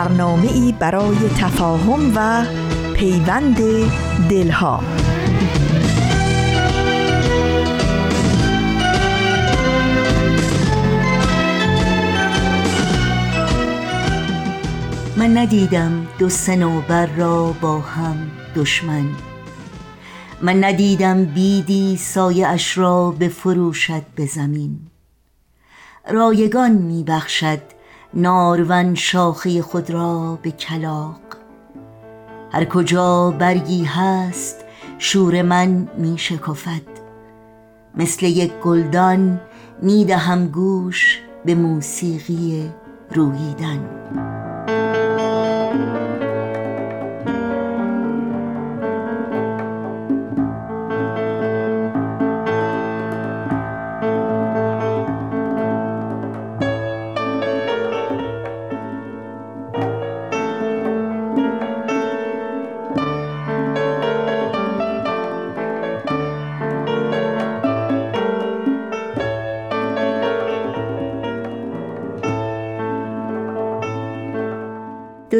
برنامه ای برای تفاهم و پیوند دلها. من ندیدم دو سنوبر را با هم دشمن. من ندیدم بیدی سایه اش را به فروشد به زمین. رایگان میبخشد نارون شاخه خود را به کلاق هر کجا برگی هست شور من می شکفد. مثل یک گلدان می‌دهم گوش به موسیقی روییدن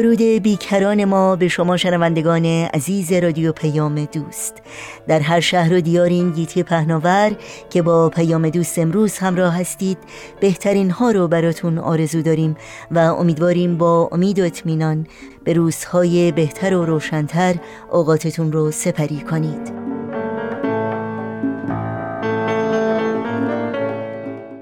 درود بیکران ما به شما شنوندگان عزیز رادیو پیام دوست. در هر شهر و دیار این گیتی پهناور که با پیام دوست امروز همراه هستید بهترین ها رو براتون آرزو داریم و امیدواریم با امید و اطمینان به روزهای بهتر و روشنتر اوقاتتون رو سپری کنید.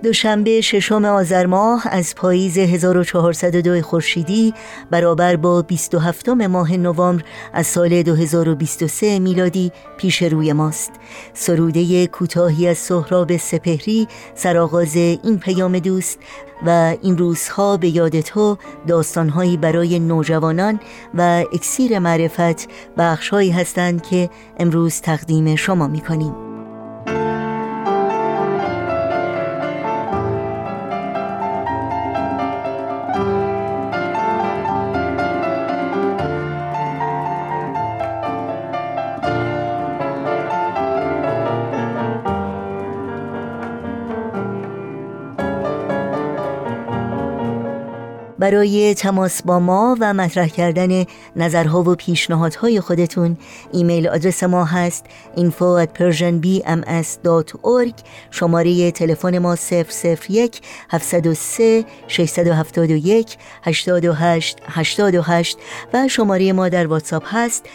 دوشنبه ششم آذر ماه از پاییز 1402 خورشیدی برابر با 27 ماه نوامبر از سال 2023 میلادی پیش روی ماست. سروده کوتاهی از سهراب سپهری سرآغاز این پیام دوست و این روزها به یاد تو داستانهایی برای نوجوانان و اکسیر معرفت بخشهایی هستند که امروز تقدیم شما می‌کنیم. برای تماس با ما و مطرح کردن نظرها و پیشنهادهای خودتون. ایمیل آدرس ما هست info at persianbms.org شماره تلفن ما 001 703 671 828 828 و شماره ما در واتساپ هست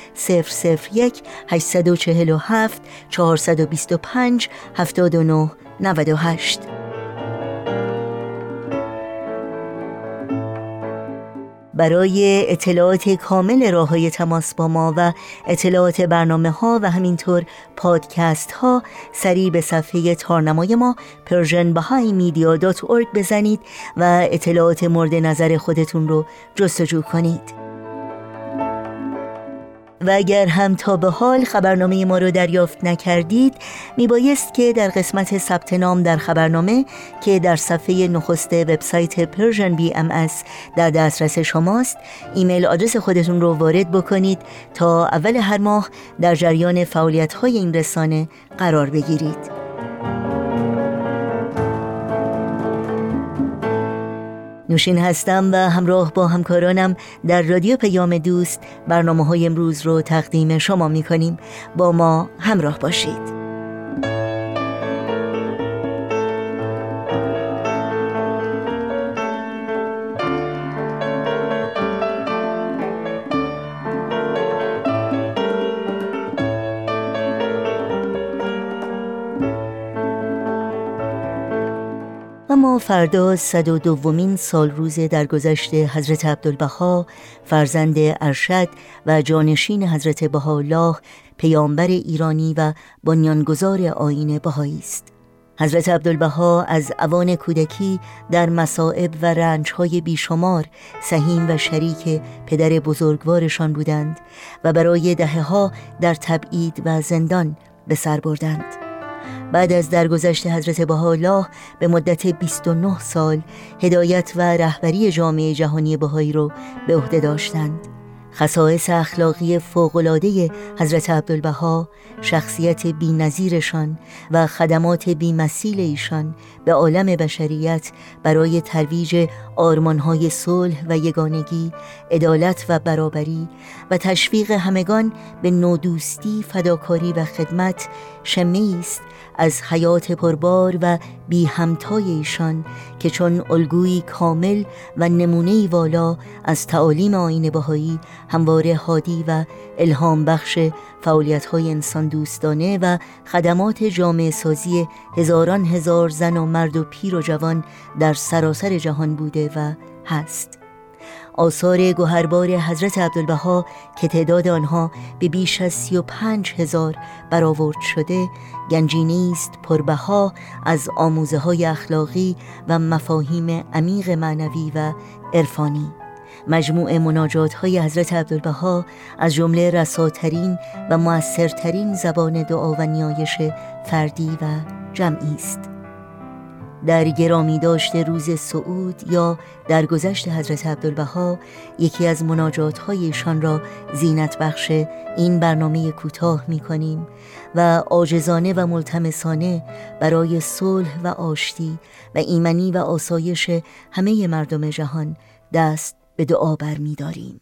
001 847 425 79 98 برای اطلاعات کامل راه های تماس با ما و اطلاعات برنامه ها و همینطور پادکست ها سریع به صفحه تارنمای ما persianbahaimedia.org بزنید و اطلاعات مورد نظر خودتون رو جستجو کنید. و اگر هم تا به حال خبرنامه ما رو دریافت نکردید میبایست که در قسمت ثبت نام در خبرنامه که در صفحه نخست وبسایت Persian BMS در دسترس شماست ایمیل آدرس خودتون رو وارد بکنید تا اول هر ماه در جریان فعالیت های این رسانه قرار بگیرید. نوشین هستم و همراه با همکارانم در رادیو پیام دوست برنامه های امروز رو تقدیم شما می کنیم با ما همراه باشید. اما فردا صد و دومین سال روز گذشته حضرت عبدالبها فرزند ارشد و جانشین حضرت بهاءالله پیامبر ایرانی و بنیانگذار آین بهایی است. حضرت عبدالبها از اوان کودکی در مسائب و رنجهای بیشمار سهیم و شریک پدر بزرگوارشان بودند و برای دهه ها در تبعید و زندان به سر بردند. بعد از درگذشت حضرت بهاءالله به مدت 29 سال هدایت و رهبری جامعه جهانی بهایی را به عهده داشتند. خصائص اخلاقی فوقالعاده حضرت عبدالبها شخصیت بینظیرشان و خدمات بیمثیل ایشان به عالم بشریت برای ترویج آرمانهای صلح و یگانگی عدالت و برابری و تشویق همگان به نودوستی فداکاری و خدمت شمه است از حیات پربار و بی همتای ایشان که چون الگویی کامل و نمونه والا از تعالیم آین بهایی همواره هادی و الهام بخش فعالیت های انسان دوستانه و خدمات جامعه سازی هزاران هزار زن و مرد و پیر و جوان در سراسر جهان بوده و هست. آثار گوهربار حضرت عبدالبها که تعداد آنها به بیش از سی و پنج هزار برآورد شده گنجینی است پربها از آموزه های اخلاقی و مفاهیم عمیق معنوی و عرفانی. مجموع مناجات های حضرت عبدالبها از جمله رساترین و موثرترین زبان دعا و نیایش فردی و جمعی است. در گرامی داشته روز سعود یا در گذشت حضرت عبدالبها یکی از مناجات هایشان را زینت بخش این برنامه کوتاه می کنیم و آجزانه و ملتمسانه برای صلح و آشتی و ایمنی و آسایش همه مردم جهان دست به دعا برمیداریم.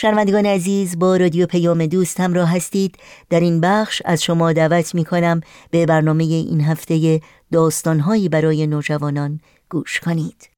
شنوندگان عزیز با رادیو پیام دوست همراه هستید. در این بخش از شما دعوت می کنم به برنامه این هفته داستانهایی برای نوجوانان گوش کنید.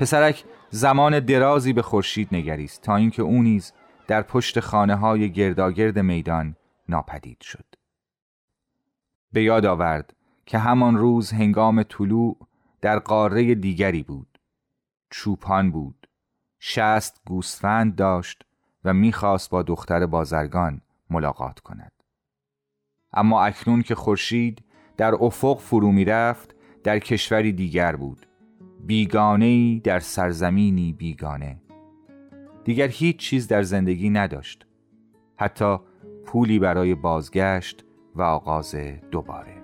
پسرک زمان درازی به خورشید نگریست تا اینکه او نیز در پشت خانه های گرداگرد میدان ناپدید شد. به یاد آورد که همان روز هنگام طلوع در قاره دیگری بود. چوپان بود. شست گوسفند داشت و می‌خواست با دختر بازرگان ملاقات کند. اما اکنون که خورشید در افق فرو می‌رفت در کشوری دیگر بود. بیگانه در سرزمینی بیگانه. دیگر هیچ چیز در زندگی نداشت. حتی پولی برای بازگشت و آغاز دوباره.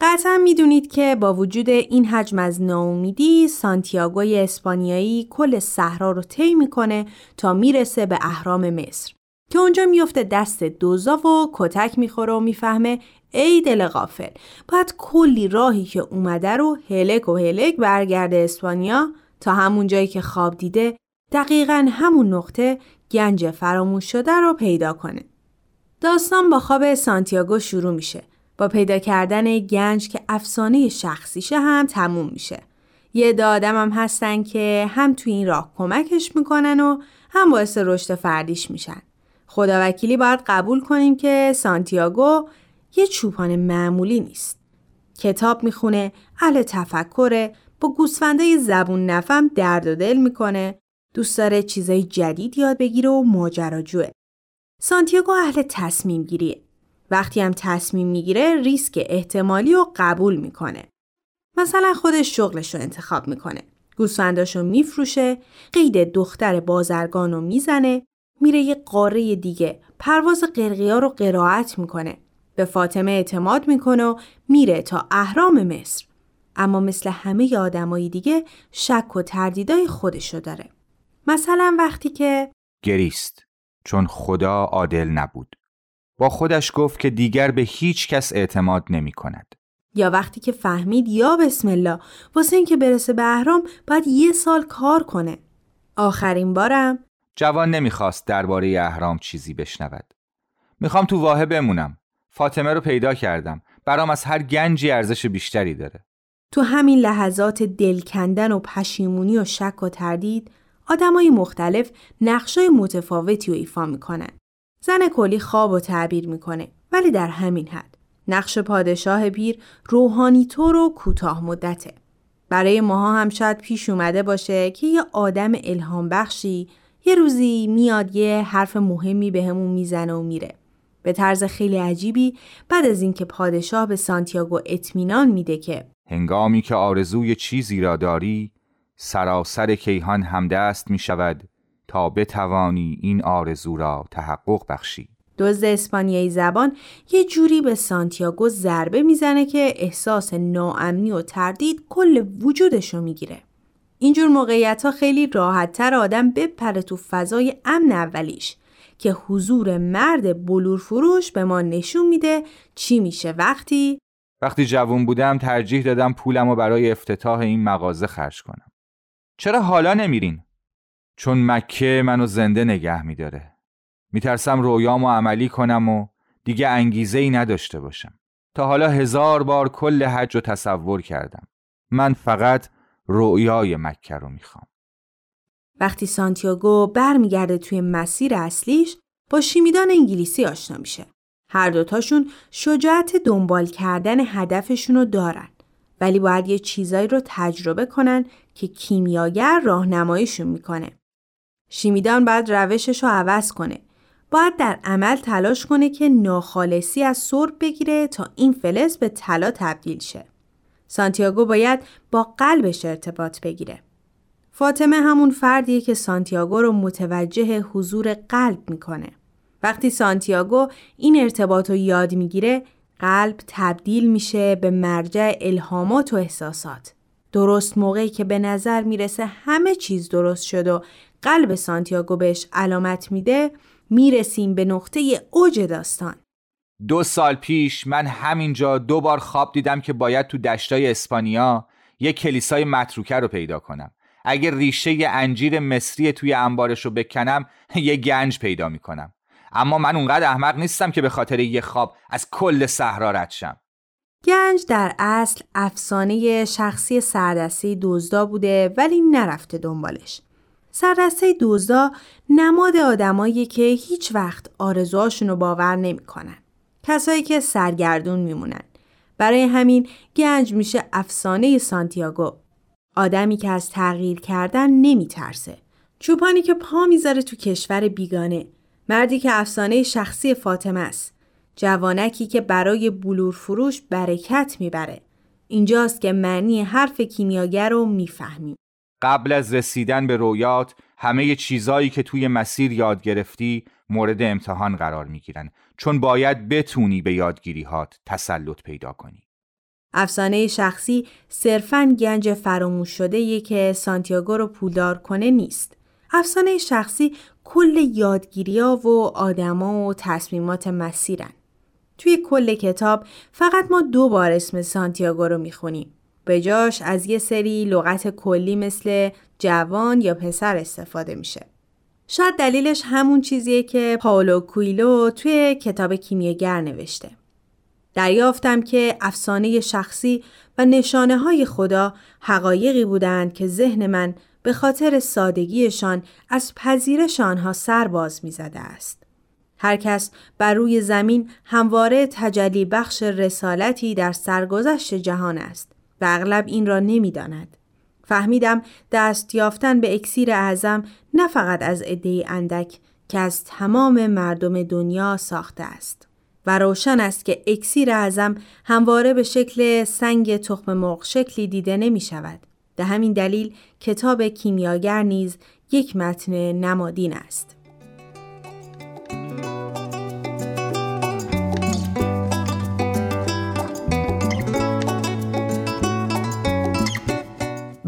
قطعا می‌دونید که با وجود این حجم از ناامیدی سانتیاگوی اسپانیایی کل صحرا رو طی می‌کنه تا می‌رسه به اهرام مصر. که اونجا میفته دست دوزا و کتک می‌خوره و می‌فهمه ای دل غافل باید کلی راهی که اومده رو هلک و هلک برگرده اسپانیا تا همون جایی که خواب دیده دقیقا همون نقطه گنج فراموش شده رو پیدا کنه. داستان با خواب سانتیاگو شروع میشه. با پیدا کردن گنج که افسانه شخصیشه هم تموم میشه. یه دادم هم هستن که هم تو این راه کمکش می‌کنن و هم باعث رشد فردیش میشن. خداوکیلی باید قبول کنیم که سانتیاگو یه چوپان معمولی نیست. کتاب می‌خونه، اهل تفکره، با گوسفندای زبون نفم درد و دل می‌کنه، دوست داره چیزای جدید یاد بگیره و ماجراجوه. سانتیاگو اهل تصمیم گیریه. وقتی هم تصمیم می‌گیره ریسک احتمالی رو قبول می‌کنه. مثلا خودش شغلش رو انتخاب می‌کنه. گوسفنداشو میفروشه، قید دختر بازرگان رو می‌زنه، میره یه قاره دیگه پرواز قرقیا رو قرائت می‌کنه. به فاطمه اعتماد می‌کنه و میره تا اهرام مصر. اما مثل همه آدمای دیگه شک و تردیدای خودشو داره. مثلا وقتی که گریست چون خدا عادل نبود با خودش گفت که دیگر به هیچ کس اعتماد نمی کند. یا وقتی که فهمید یا بسم الله واسه اینکه برسه به اهرام باید یه سال کار کنه. آخرین بارم جوان نمی‌خواست درباره اهرام چیزی بشنود. می‌خوام تو واحه بمونم. فاطمه رو پیدا کردم. برام از هر گنجی ارزش بیشتری داره. تو همین لحظات دلکندن و پشیمونی و شک و تردید آدمای مختلف نقشای متفاوتی رو ایفا می‌کنن. زن کلی خواب و تعبیر می‌کنه ولی در همین حد. نقش پادشاه پیر روحانی طور و کوتاه مدته. برای ماها هم شاید پیش اومده باشه که یه آدم الهام بخشی یه روزی میاد یه حرف مهمی به همون می‌زنه و میره. به طرز خیلی عجیبی بعد از اینکه پادشاه به سانتیاگو اطمینان میده که هنگامی که آرزوی چیزی را داری سراسر کیهان همدست می شود تا بتوانی این آرزو را تحقق بخشی دزد اسپانیایی زبان یه جوری به سانتیاگو ضربه می‌زنه که احساس ناامنی و تردید کل وجودشو می‌گیره. اینجور موقعیت ها خیلی راحت تر آدم بپره تو فضای امن اولیش که حضور مرد بلور فروش به ما نشون میده چی میشه. وقتی وقتی جوون بودم ترجیح دادم پولم رو برای افتتاح این مغازه خرج کنم. چرا حالا نمیرین؟ چون مکه منو زنده نگه میداره. میترسم رویامو عملی کنم و دیگه انگیزه ای نداشته باشم. تا حالا هزار بار کل حج رو تصور کردم. من فقط رؤیای مکه رو می‌خوام وقتی سانتیاگو برمیگرده توی مسیر اصلیش با شیمیدان انگلیسی آشنا میشه. هر دوتاشون شجاعت دنبال کردن هدفشون رو دارن ولی باید یه چیزایی رو تجربه کنن که کیمیاگر راهنماییشون می‌کنه. شیمیدان باید روشش رو عوض کنه. باید در عمل تلاش کنه که ناخالصی از سرب بگیره تا این فلز به طلا تبدیل شه. سانتیاگو باید با قلبش ارتباط بگیره. فاطمه همون فردیه که سانتیاگو رو متوجه حضور قلب می‌کنه. وقتی سانتیاگو این ارتباط رو یاد می‌گیره قلب تبدیل میشه به مرجع الهامات و احساسات. درست موقعی که به نظر می‌رسه همه چیز درست شد و قلب سانتیاگو بهش علامت میده می‌رسیم به نقطه اوج داستان. دو سال پیش من همینجا دو بار خواب دیدم که باید تو دشتای اسپانیا یک کلیسای متروکه رو پیدا کنم. اگر ریشه انجیر مصری توی انبارش رو بکنم یه گنج پیدا می‌کنم. اما من اونقدر احمق نیستم که به خاطر یه خواب از کل صحرا رد شم گنج در اصل افسانه شخصی سردسته دزدا بوده ولی نرفته دنبالش. سردسته دزدا نماد آدمایی که هیچ وقت آرزوهاشون رو باور نمی‌کنن. کسایی که سرگردون میمونن. برای همین گنج میشه افسانه سانتیاگو. آدمی که از تغییر کردن نمیترسه. چوپانی که پا می‌ذاره تو کشور بیگانه مردی که افسانه شخصی فاطمه است. جوانکی که برای بلور فروش برکت می‌بره. اینجاست که معنی حرف کیمیاگر رو می‌فهمیم. قبل از رسیدن به رویات همه چیزایی که توی مسیر یاد گرفتی مورد امتحان قرار می‌گیرن چون باید بتونی به یادگیریهات تسلط پیدا کنی. افسانه شخصی صرفاً گنج فراموش شده که سانتیاگو رو پولدار کنه نیست. افسانه شخصی کل یادگیریا و آدما و تصمیمات مسیرن. توی کل کتاب فقط ما دو بار اسم سانتیاگو رو می‌خونیم. به جاش از یه سری لغت کلی مثل جوان یا پسر استفاده میشه. شاید دلیلش همون چیزیه که پاولو کویلو توی کتاب کیمیاگر نوشته. دریافتم که افسانه شخصی و نشانه های خدا حقایقی بودند که ذهن من به خاطر سادگیشان از پذیرش آنها سر باز می زده است. هر کس بر روی زمین همواره تجلی بخش رسالتی در سرگذشت جهان است و اغلب این را نمی داند. فهمیدم دست یافتن به اکسیر اعظم نه فقط از عده اندک که از تمام مردم دنیا ساخته است. و روشن است که اکسیر اعظم همواره به شکل سنگ تخم مرغ شکلی دیده نمی شود. به همین دلیل کتاب کیمیاگر نیز یک متن نمادین است.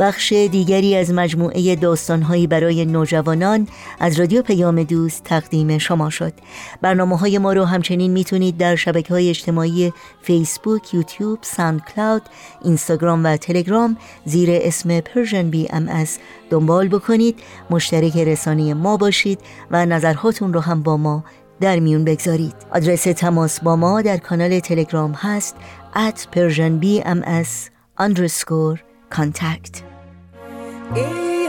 بخش دیگری از مجموعه داستانهایی برای نوجوانان از رادیو پیام دوست تقدیم شما شد. برنامه های ما رو همچنین می‌تونید در شبکه های اجتماعی فیسبوک، یوتیوب، SoundCloud، اینستاگرام و تلگرام زیر اسم Persian BMS دنبال بکنید. مشترک رسانه ما باشید و نظرهاتون رو هم با ما در میون بگذارید. آدرس تماس با ما در کانال تلگرام هست at persianbms underscore contact. ای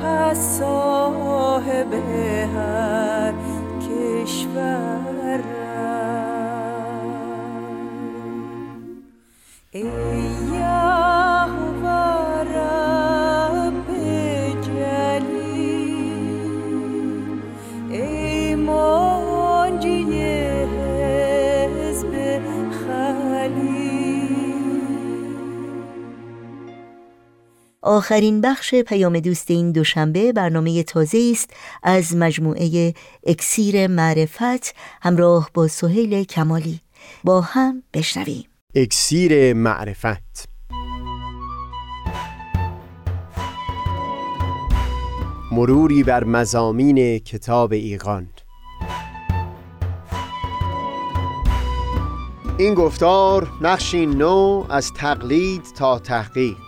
پس صاحب هر کشور. آخرین بخش پیام دوست این دوشنبه برنامه تازه است از مجموعه اکسیر معرفت همراه با سهیل کمالی. با هم بشنویم. اکسیر معرفت. مروری بر مزامین کتاب ایقان این گفتار نقشی نو از تقلید تا تحقیق.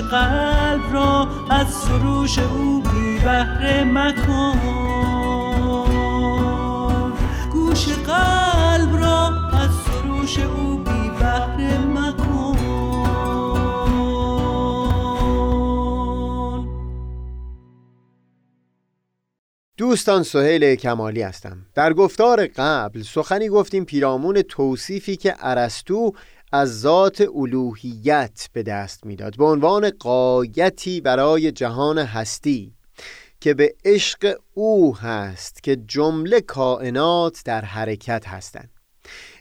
قلب را از سروش او بی بهره مکن. گوش قلب را از سروش او بی بهره مکن. دوستان سهیل کمالی هستم. در گفتار قبل سخنی گفتیم پیرامون توصیفی که ارسطو از ذات الوهیت به دست می‌داد به عنوان قایتی برای جهان هستی که به عشق او هست که جمله کائنات در حرکت هستند.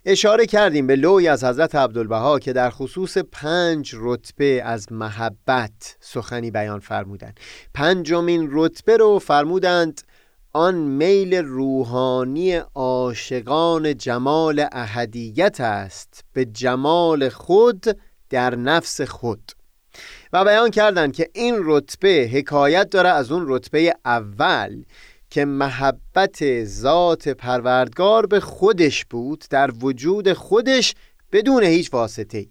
اشاره کردیم به لوی از حضرت عبدالبها که در خصوص پنج رتبه از محبت سخنی بیان فرمودند. پنجمین رتبه رو فرمودند آن میل روحانی عاشقان جمال احدیت است به جمال خود در نفس خود. و بیان کردند که این رتبه حکایت داره از اون رتبه اول که محبت ذات پروردگار به خودش بود در وجود خودش بدون هیچ واسطه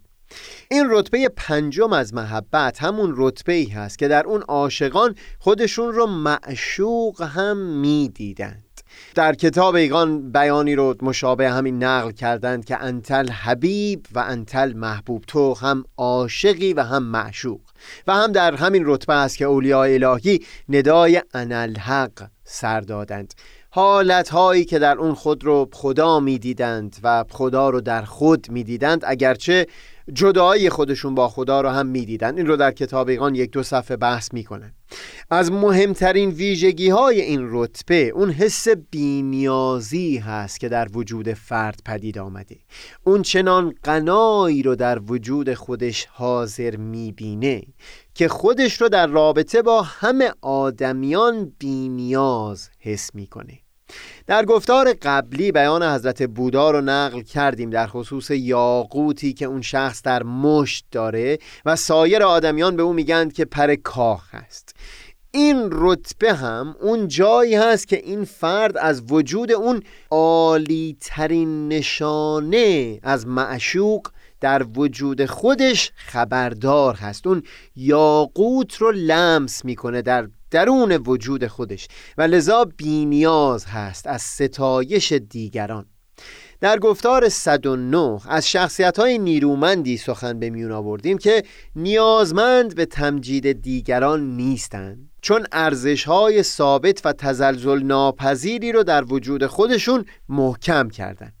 این رتبه پنجم از محبت همون رتبه ای هست که در اون عاشقان خودشون رو معشوق هم می‌دیدند. در کتاب ایگان بیانی رو مشابه همین نقل کردند که انتل حبیب و انتل محبوب تو هم عاشقی و هم معشوق. و هم در همین رتبه است که اولیاء الهی ندای انالحق سر دادند. حالت هایی که در اون خود رو خدا می‌دیدند و خدا رو در خود می‌دیدند اگرچه جدایی خودشون با خدا رو هم می‌دیدند این رو در کتابیقان یک دو صفحه بحث می‌کنن از مهمترین ویژگی های این رتبه اون حس بینیازی هست که در وجود فرد پدید آمده. اون چنان قنایی رو در وجود خودش حاضر می‌بینه که خودش رو در رابطه با همه آدمیان بینیاز حس می‌کنه. در گفتار قبلی بیان حضرت بودا رو نقل کردیم در خصوص یاقوتی که اون شخص در مشت داره و سایر آدمیان به او میگند که پر کاخ است. این رتبه هم اون جایی هست که این فرد از وجود اون عالی ترین نشانه از معشوق در وجود خودش خبردار هست. اون یاقوت رو لمس می‌کنه در درون وجود خودش و لذا بینیاز هست از ستایش دیگران. در گفتار 109 از شخصیت های نیرومندی سخن به میون آوردیم که نیازمند به تمجید دیگران نیستند چون ارزش های ثابت و تزلزل ناپذیری رو در وجود خودشون محکم کردن.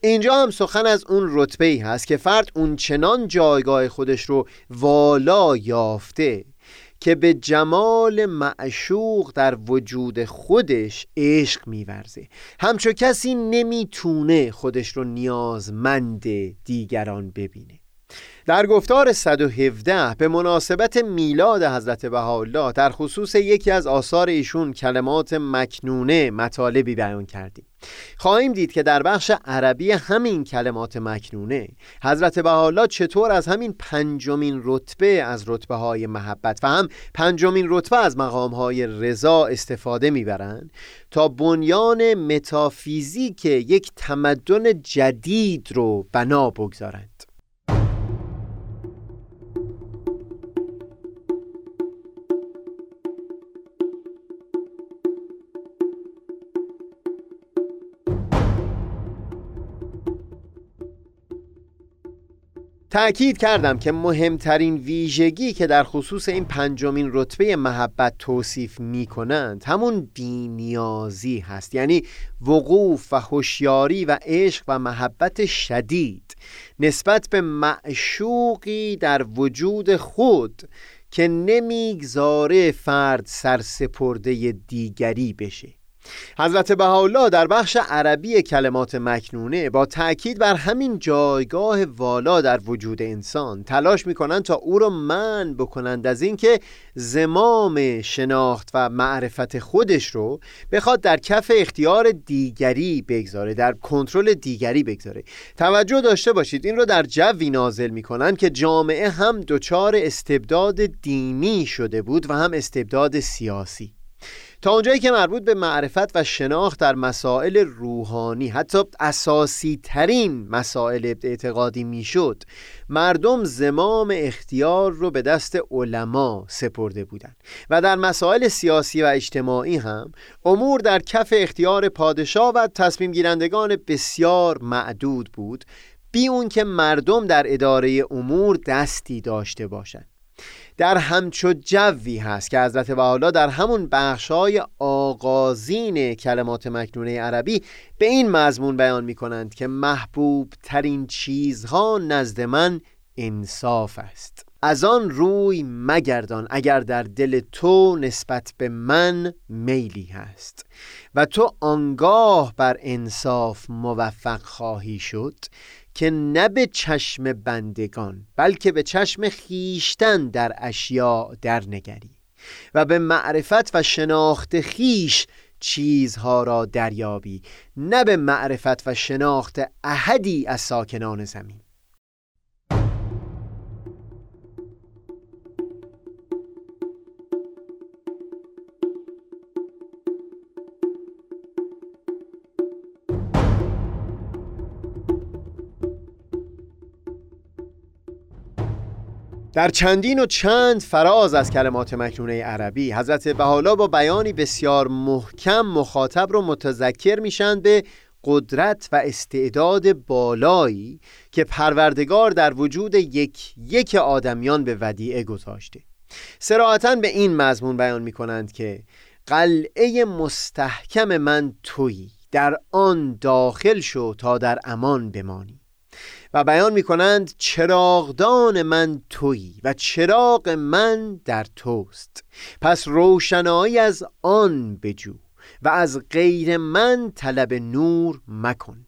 اینجا هم سخن از اون رتبه ای هست که فرد اون چنان جایگاه خودش رو والا یافته که به جمال معشوق در وجود خودش عشق میورزه. همچو کسی نمی‌تونه خودش رو نیازمند دیگران ببینه. در گفتار 117 به مناسبت میلاد حضرت بهاءالله در خصوص یکی از آثار ایشون کلمات مکنونه مطالبی بیان کردیم. خواهیم دید که در بخش عربی همین کلمات مکنونه حضرت بهاءالله چطور از همین پنجمین رتبه از رتبه های محبت و هم پنجمین رتبه از مقام های رضا استفاده می‌برند تا بنیان متافیزیک یک تمدن جدید رو بنا بگذارند. تأکید کردم که مهمترین ویژگی که در خصوص این پنجمین رتبه محبت توصیف می کنند همون بینیازی هست. یعنی وقوف و هوشیاری و عشق و محبت شدید نسبت به معشوقی در وجود خود که نمی‌گذاره فرد سرسپرده دیگری بشه. حضرت بهاءالله در بخش عربی کلمات مکنونه با تأکید بر همین جایگاه والا در وجود انسان تلاش می‌کنند تا او را من بکنند از اینکه زمام شناخت و معرفت خودش رو بخواد در کف اختیار دیگری بگذاره در کنترل دیگری بگذاره. توجه داشته باشید این رو در جوی نازل می‌کنند که جامعه هم دچار استبداد دینی شده بود و هم استبداد سیاسی. اونجایی که مربوط به معرفت و شناخت در مسائل روحانی حتی اساسی ترین مسائل اعتقادی می‌شد مردم زمام اختیار رو به دست علما سپرده بودند. و در مسائل سیاسی و اجتماعی هم امور در کف اختیار پادشاه و تصمیم گیرندگان بسیار معدود بود بی اون که مردم در اداره امور دستی داشته باشند. در همچو جوی هست که حضرت بحالا در همون بخشای آغازین کلمات مکنونه عربی به این مضمون بیان می کنند که محبوب ترین چیزها نزد من انصاف است. از آن روی مگردان اگر در دل تو نسبت به من میلی هست و تو آنگاه بر انصاف موفق خواهی شد که نه به چشم بندگان بلکه به چشم خیشتن در اشیاء در نگری و به معرفت و شناخت خیش چیزها را دریابی نه به معرفت و شناخت احدی از ساکنان زمین. در چندین و چند فراز از کلمات مکنونه عربی حضرت بحالا با بیانی بسیار محکم مخاطب رو متذکر میشن به قدرت و استعداد بالایی که پروردگار در وجود یک یک آدمیان به ودیعه گذاشته. سراحتا به این مضمون بیان می کنند که قلعه مستحکم من تویی در آن داخل شو تا در امان بمانی. و بیان می کنند چراغدان من تویی و چراغ من در توست. پس روشنایی از آن بجو و از غیر من طلب نور مکن.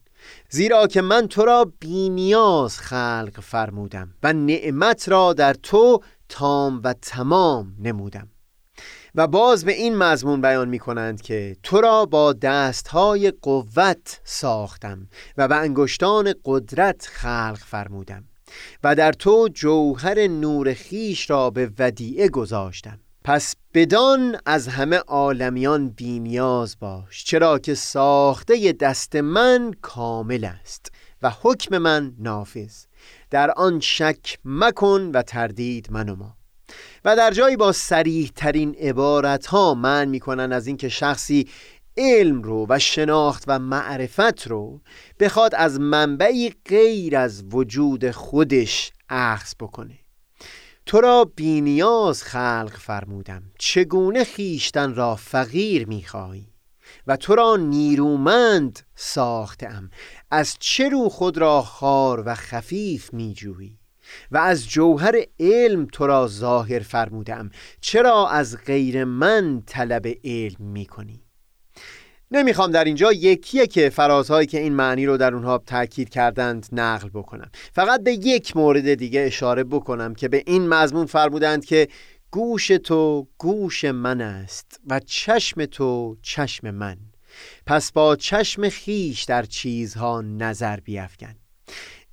زیرا که من تو را بینیاز خلق فرمودم و نعمت را در تو تام و تمام نمودم. و باز به این مضمون بیان می کنند که تو را با دستهای قوت ساختم و به انگشتان قدرت خلق فرمودم و در تو جوهر نور خیش را به ودیعه گذاشتم. پس بدان از همه عالمیان بینیاز باش چرا که ساخته دست من کامل است و حکم من نافذ. در آن شک مکن و تردید منما. و در جایی با سریح ترین عبارت ها من می‌کنن از اینکه شخصی علم رو و شناخت و معرفت رو بخواد از منبعی غیر از وجود خودش اخذ بکنه. تو را بینیاز خلق فرمودم. چگونه خیشتن را فقیر می‌خواهی و تو را نیرومند ساختم از چه رو خود را خار و خفیف میجویی؟ و از جوهر علم تو را ظاهر فرمودم چرا از غیر من طلب علم می کنی؟ نمی‌خوام در اینجا یکیه که فرازهایی که این معنی رو در اونها تاکید کردند نقل بکنم. فقط به یک مورد دیگه اشاره بکنم که به این مضمون فرمودند که گوش تو گوش من است و چشم تو چشم من. پس با چشم خیش در چیزها نظر بیافکن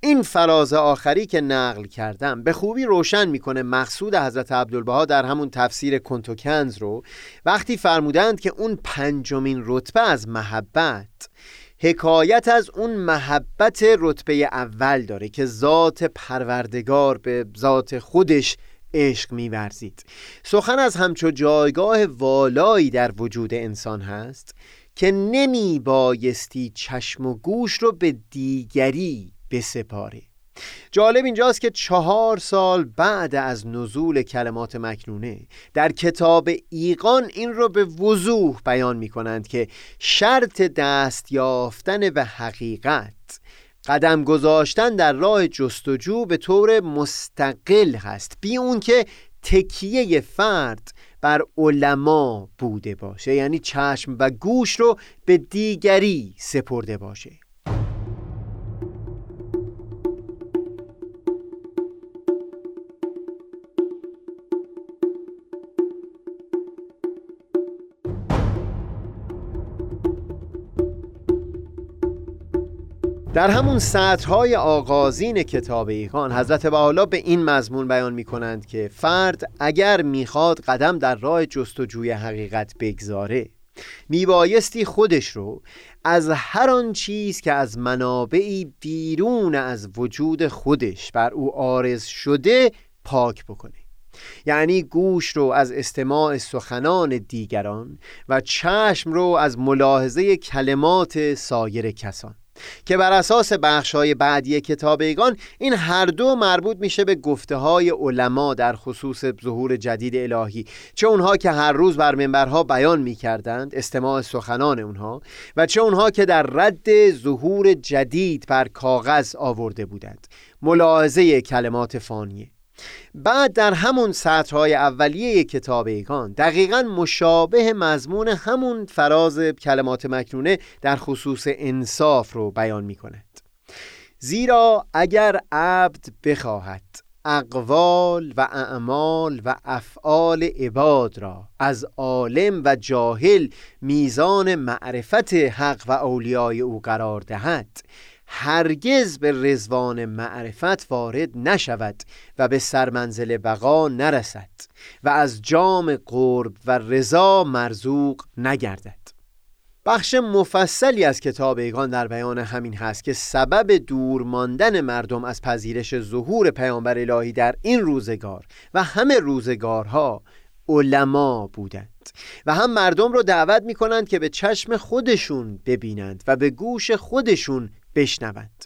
این فراز آخری که نقل کردم به خوبی روشن می‌کنه مقصود حضرت عبدالبها در همون تفسیر کنتوکنز رو. وقتی فرمودند که اون پنجمین رتبه از محبت حکایت از اون محبت رتبه اول داره که ذات پروردگار به ذات خودش عشق میورزید. سخن از همچو جایگاه والایی در وجود انسان هست که نمی بایستی چشم و گوش رو به دیگری بسپاره جالب اینجاست که چهار سال بعد از نزول کلمات مکنونه در کتاب ایقان این رو به وضوح بیان می کنند که شرط دست یافتن به حقیقت قدم گذاشتن در راه جستجو به طور مستقل هست بی اون که تکیه فرد بر علما بوده باشه یعنی چشم و گوش رو به دیگری سپرده باشه. در همون سطرهای آغازین کتاب ایقان حضرت بحالا به این مضمون بیان می کنند که فرد اگر می‌خواد قدم در راه جستجوی حقیقت بگذاره میبایستی خودش رو از هر آن چیز که از منابعی بیرون از وجود خودش بر او آرز شده پاک بکنه. یعنی گوش رو از استماع سخنان دیگران و چشم رو از ملاحظه کلمات سایر کسان. که بر اساس بخشای بعدی کتاب ایگان این هر دو مربوط میشه به گفته های علما در خصوص ظهور جدید الهی چه اونها که هر روز بر منبرها بیان می‌کردند استماع سخنان اونها و چه اونها که در رد ظهور جدید بر کاغذ آورده بودند. ملاحظه کلمات فانیه بعد در همون سطرهای اولیه کتاب ایگان دقیقا مشابه مضمون همون فراز کلمات مکنونه در خصوص انصاف رو بیان می کند زیرا اگر عبد بخواهد اقوال و اعمال و افعال عباد را از عالم و جاهل میزان معرفت حق و اولیای او قرار دهد هرگز به رزوان معرفت وارد نشود و به سرمنزل بقا نرسد و از جام قرب و رضا مرزوق نگردد. بخش مفصلی از کتاب ایگان در بیان همین هست که سبب دور ماندن مردم از پذیرش ظهور پیامبر الهی در این روزگار و همه روزگارها علما بودند و هم مردم رو دعوت می کنند که به چشم خودشون ببینند و به گوش خودشون بشنوند.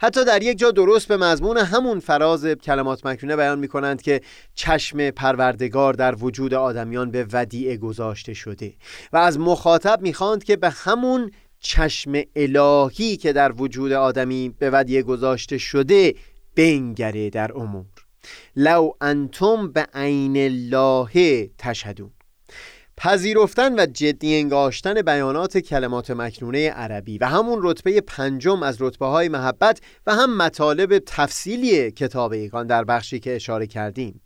حتی در یک جا درست به مضمون همون فراز کلمات مکنونه بیان می کنند که چشم پروردگار در وجود آدمیان به ودیعه گذاشته شده و از مخاطب می‌خواند که به همون چشم الهی که در وجود آدمی به ودیعه گذاشته شده بنگره در امور. لو انتم به عین الله تشهدون. پذیرفتن و جدی انگاشتن بیانات کلمات مکنونه عربی و همون رتبه پنجم از رتبه های محبت و هم مطالب تفصیلی کتاب ایگان در بخشی که اشاره کردیم.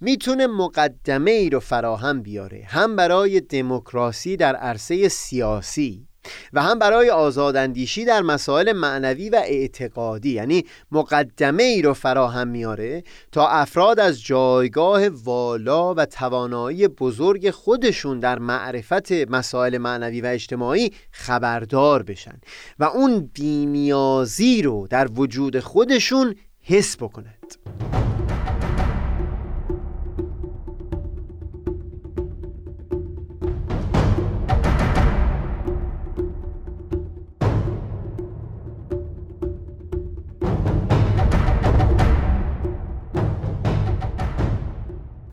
می‌تونه مقدمه ای رو فراهم بیاره هم برای دموکراسی در عرصه سیاسی و هم برای آزاداندیشی در مسائل معنوی و اعتقادی یعنی مقدمه ای رو فراهم میاره تا افراد از جایگاه والا و توانایی بزرگ خودشون در معرفت مسائل معنوی و اجتماعی خبردار بشن و اون بینیازی رو در وجود خودشون حس بکنند.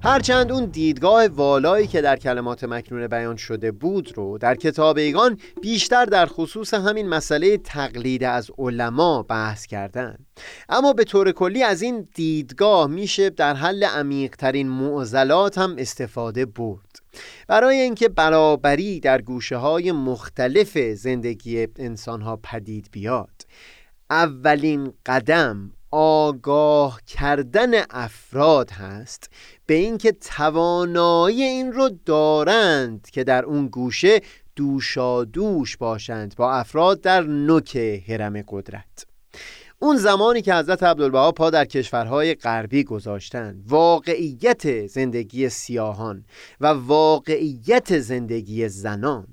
هرچند اون دیدگاه والایی که در کلمات مکنونه بیان شده بود رو در کتاب ایگان بیشتر در خصوص همین مسئله تقلید از علما بحث کردن اما به طور کلی از این دیدگاه میشه در حل عمیقترین معضلات هم استفاده برد. برای اینکه برابری در گوشه های مختلف زندگی انسان ها پدید بیاد اولین قدم آگاه کردن افراد هست به اینکه توانایی این رو دارند که در اون گوشه دوشا دوش باشند با افراد در نوک حرم قدرت. اون زمانی که حضرت عبدالبها پا در کشورهای غربی گذاشتند واقعیت زندگی سیاهان و واقعیت زندگی زنان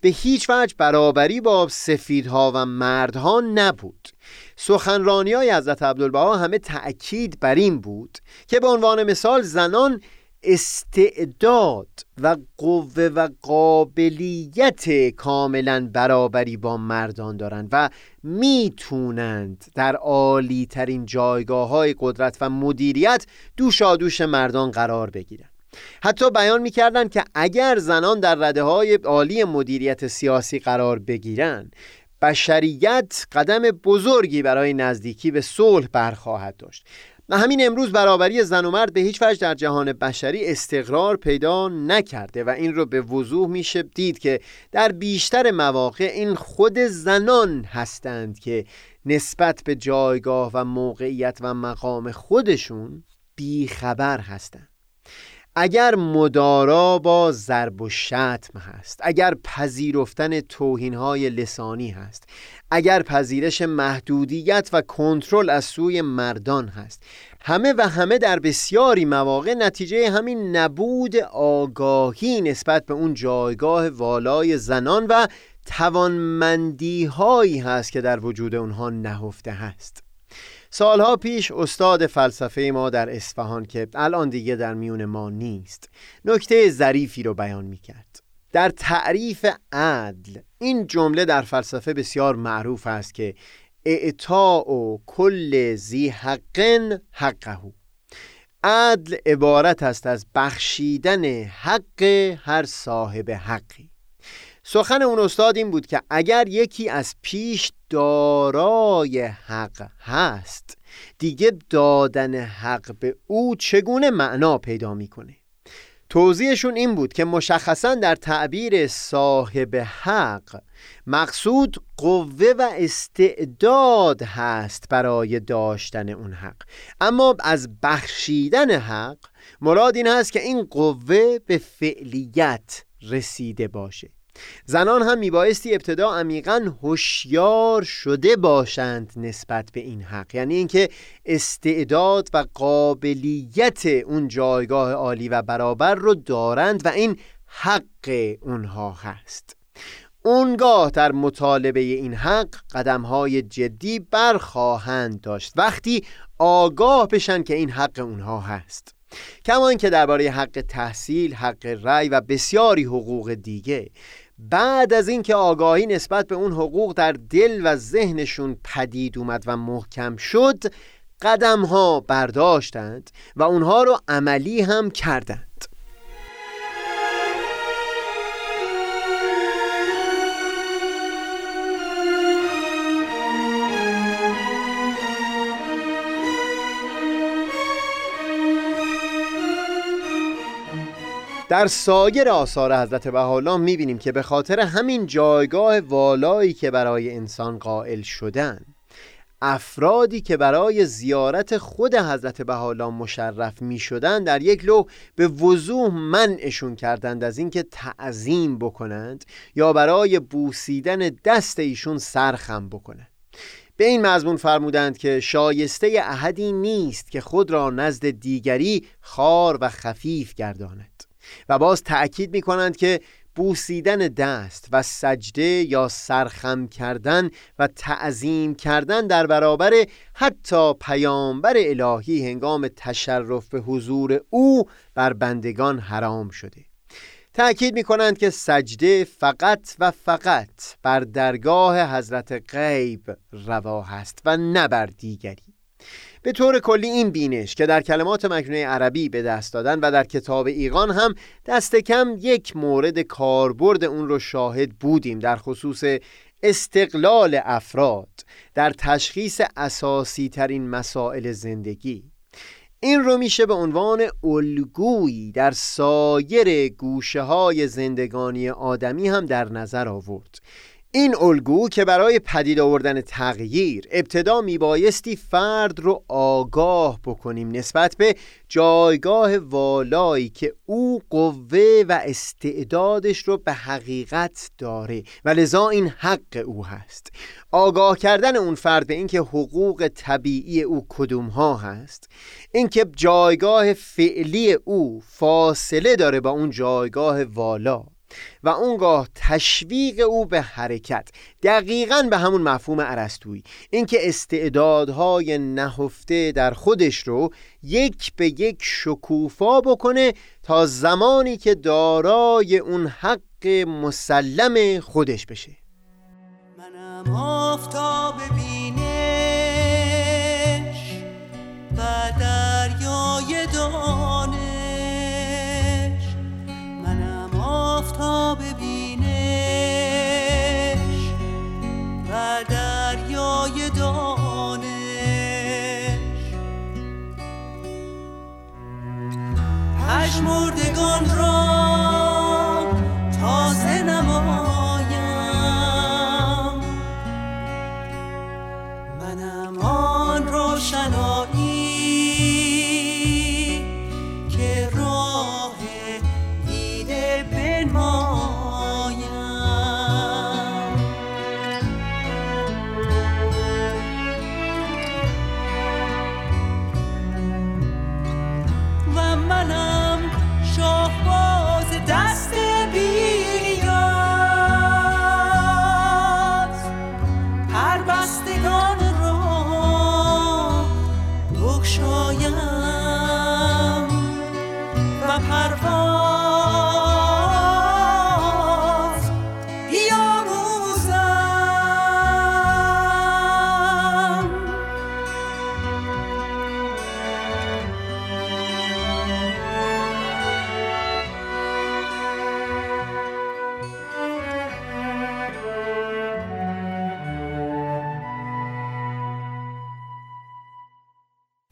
به هیچ وجه برابری با سفیدها و مردها نبود. سخنرانی های حضرت عبدالبها همه تأکید بر این بود که به عنوان مثال زنان استعداد و قوه و قابلیت کاملا برابری با مردان دارند و می‌تونند در عالی ترین جایگاه های قدرت و مدیریت دوشادوش مردان قرار بگیرند. حتی بیان می‌کردند که اگر زنان در رده های عالی مدیریت سیاسی قرار بگیرند بشریت قدم بزرگی برای نزدیکی به صلح برخواهد داشت. و همین امروز برابری زن و مرد به هیچ وجه در جهان بشری استقرار پیدا نکرده و این رو به وضوح میشه دید که در بیشتر مواقع این خود زنان هستند که نسبت به جایگاه و موقعیت و مقام خودشون بیخبر هستند. اگر مدارا با ضرب و شتم هست اگر پذیرفتن توهینهای لسانی هست اگر پذیرش محدودیت و کنترل از سوی مردان هست همه و همه در بسیاری مواقع نتیجه همین نبود آگاهی نسبت به اون جایگاه والای زنان و توانمندی هایی هست که در وجود اونها نهفته هست. سالها پیش استاد فلسفه ما در اصفهان که الان دیگه در میون ما نیست نکته ظریفی رو بیان می‌کرد. در تعریف عدل این جمله در فلسفه بسیار معروف است که اعطاء و کل زی حقن حقه. عدل عبارت است از بخشیدن حق هر صاحب حقی. سخن اون استاد این بود که اگر یکی از پیش دارای حق هست دیگه دادن حق به او چگونه معنا پیدا می‌کنه؟ توضیحشون این بود که مشخصا در تعبیر صاحب حق مقصود قوه و استعداد هست برای داشتن اون حق. اما از بخشیدن حق مراد این هست که این قوه به فعلیت رسیده باشه. زنان هم میبایستی ابتدا عمیقا هوشیار شده باشند نسبت به این حق. یعنی اینکه استعداد و قابلیت اون جایگاه عالی و برابر رو دارند و این حق اونها هست. اونگاه در مطالبه این حق قدم های جدی برخواهند داشت. وقتی آگاه بشن که این حق اونها هست. کما اینکه درباره حق تحصیل، حق رأی و بسیاری حقوق دیگه بعد از اینکه آگاهی نسبت به اون حقوق در دل و ذهنشون پدید اومد و محکم شد قدم ها برداشتند و اونها رو عملی هم کردند. در سایر آثار حضرت بهاءالله می‌بینیم که به خاطر همین جایگاه والایی که برای انسان قائل شدن افرادی که برای زیارت خود حضرت بهاءالله مشرف می شدن در یک لو به وضوح منعشون کردند از اینکه تعظیم بکنند یا برای بوسیدن دست ایشون سرخم بکنند. به این مضمون فرمودند که شایسته احدی نیست که خود را نزد دیگری خار و خفیف گرداند. و باز تأکید می کنند که بوسیدن دست و سجده یا سرخم کردن و تعظیم کردن در برابر حتی پیامبر الهی هنگام تشرف به حضور او بر بندگان حرام شده. تأکید می کنند که سجده فقط و فقط بر درگاه حضرت غیب روا است و نه بر دیگری. به طور کلی این بینش که در کلمات مکنونه عربی به دست دادن و در کتاب ایقان هم دست کم یک مورد کاربرد اون رو شاهد بودیم در خصوص استقلال افراد در تشخیص اساسی ترین مسائل زندگی. این رو میشه به عنوان الگویی در سایر گوشه های زندگانی آدمی هم در نظر آورد. این الگو که برای پدید آوردن تغییر ابتدا میبایستی فرد رو آگاه بکنیم نسبت به جایگاه والایی که او قوه و استعدادش رو به حقیقت داره و لذا این حق او هست. آگاه کردن اون فرد به اینکه حقوق طبیعی او کدوم ها هست اینکه جایگاه فعلی او فاصله داره با اون جایگاه والا. و اونگاه تشویق او به حرکت دقیقا به همون مفهوم عرستویی اینکه استعدادهای نهفته در خودش رو یک به یک شکوفا بکنه تا زمانی که دارای اون حق مسلم خودش بشه. منم آفتاب بینش و آفتاب بینش و دریای دانش. پژمردگان را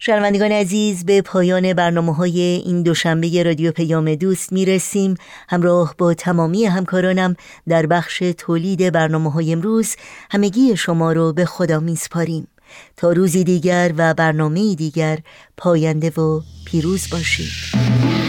شنوندگان عزیز به پایان برنامه های این دوشنبه رادیو پیام دوست می رسیم همراه با تمامی همکارانم در بخش تولید برنامه های امروز همگی شما رو به خدا می سپاریم تا روزی دیگر و برنامه دیگر پاینده و پیروز باشید.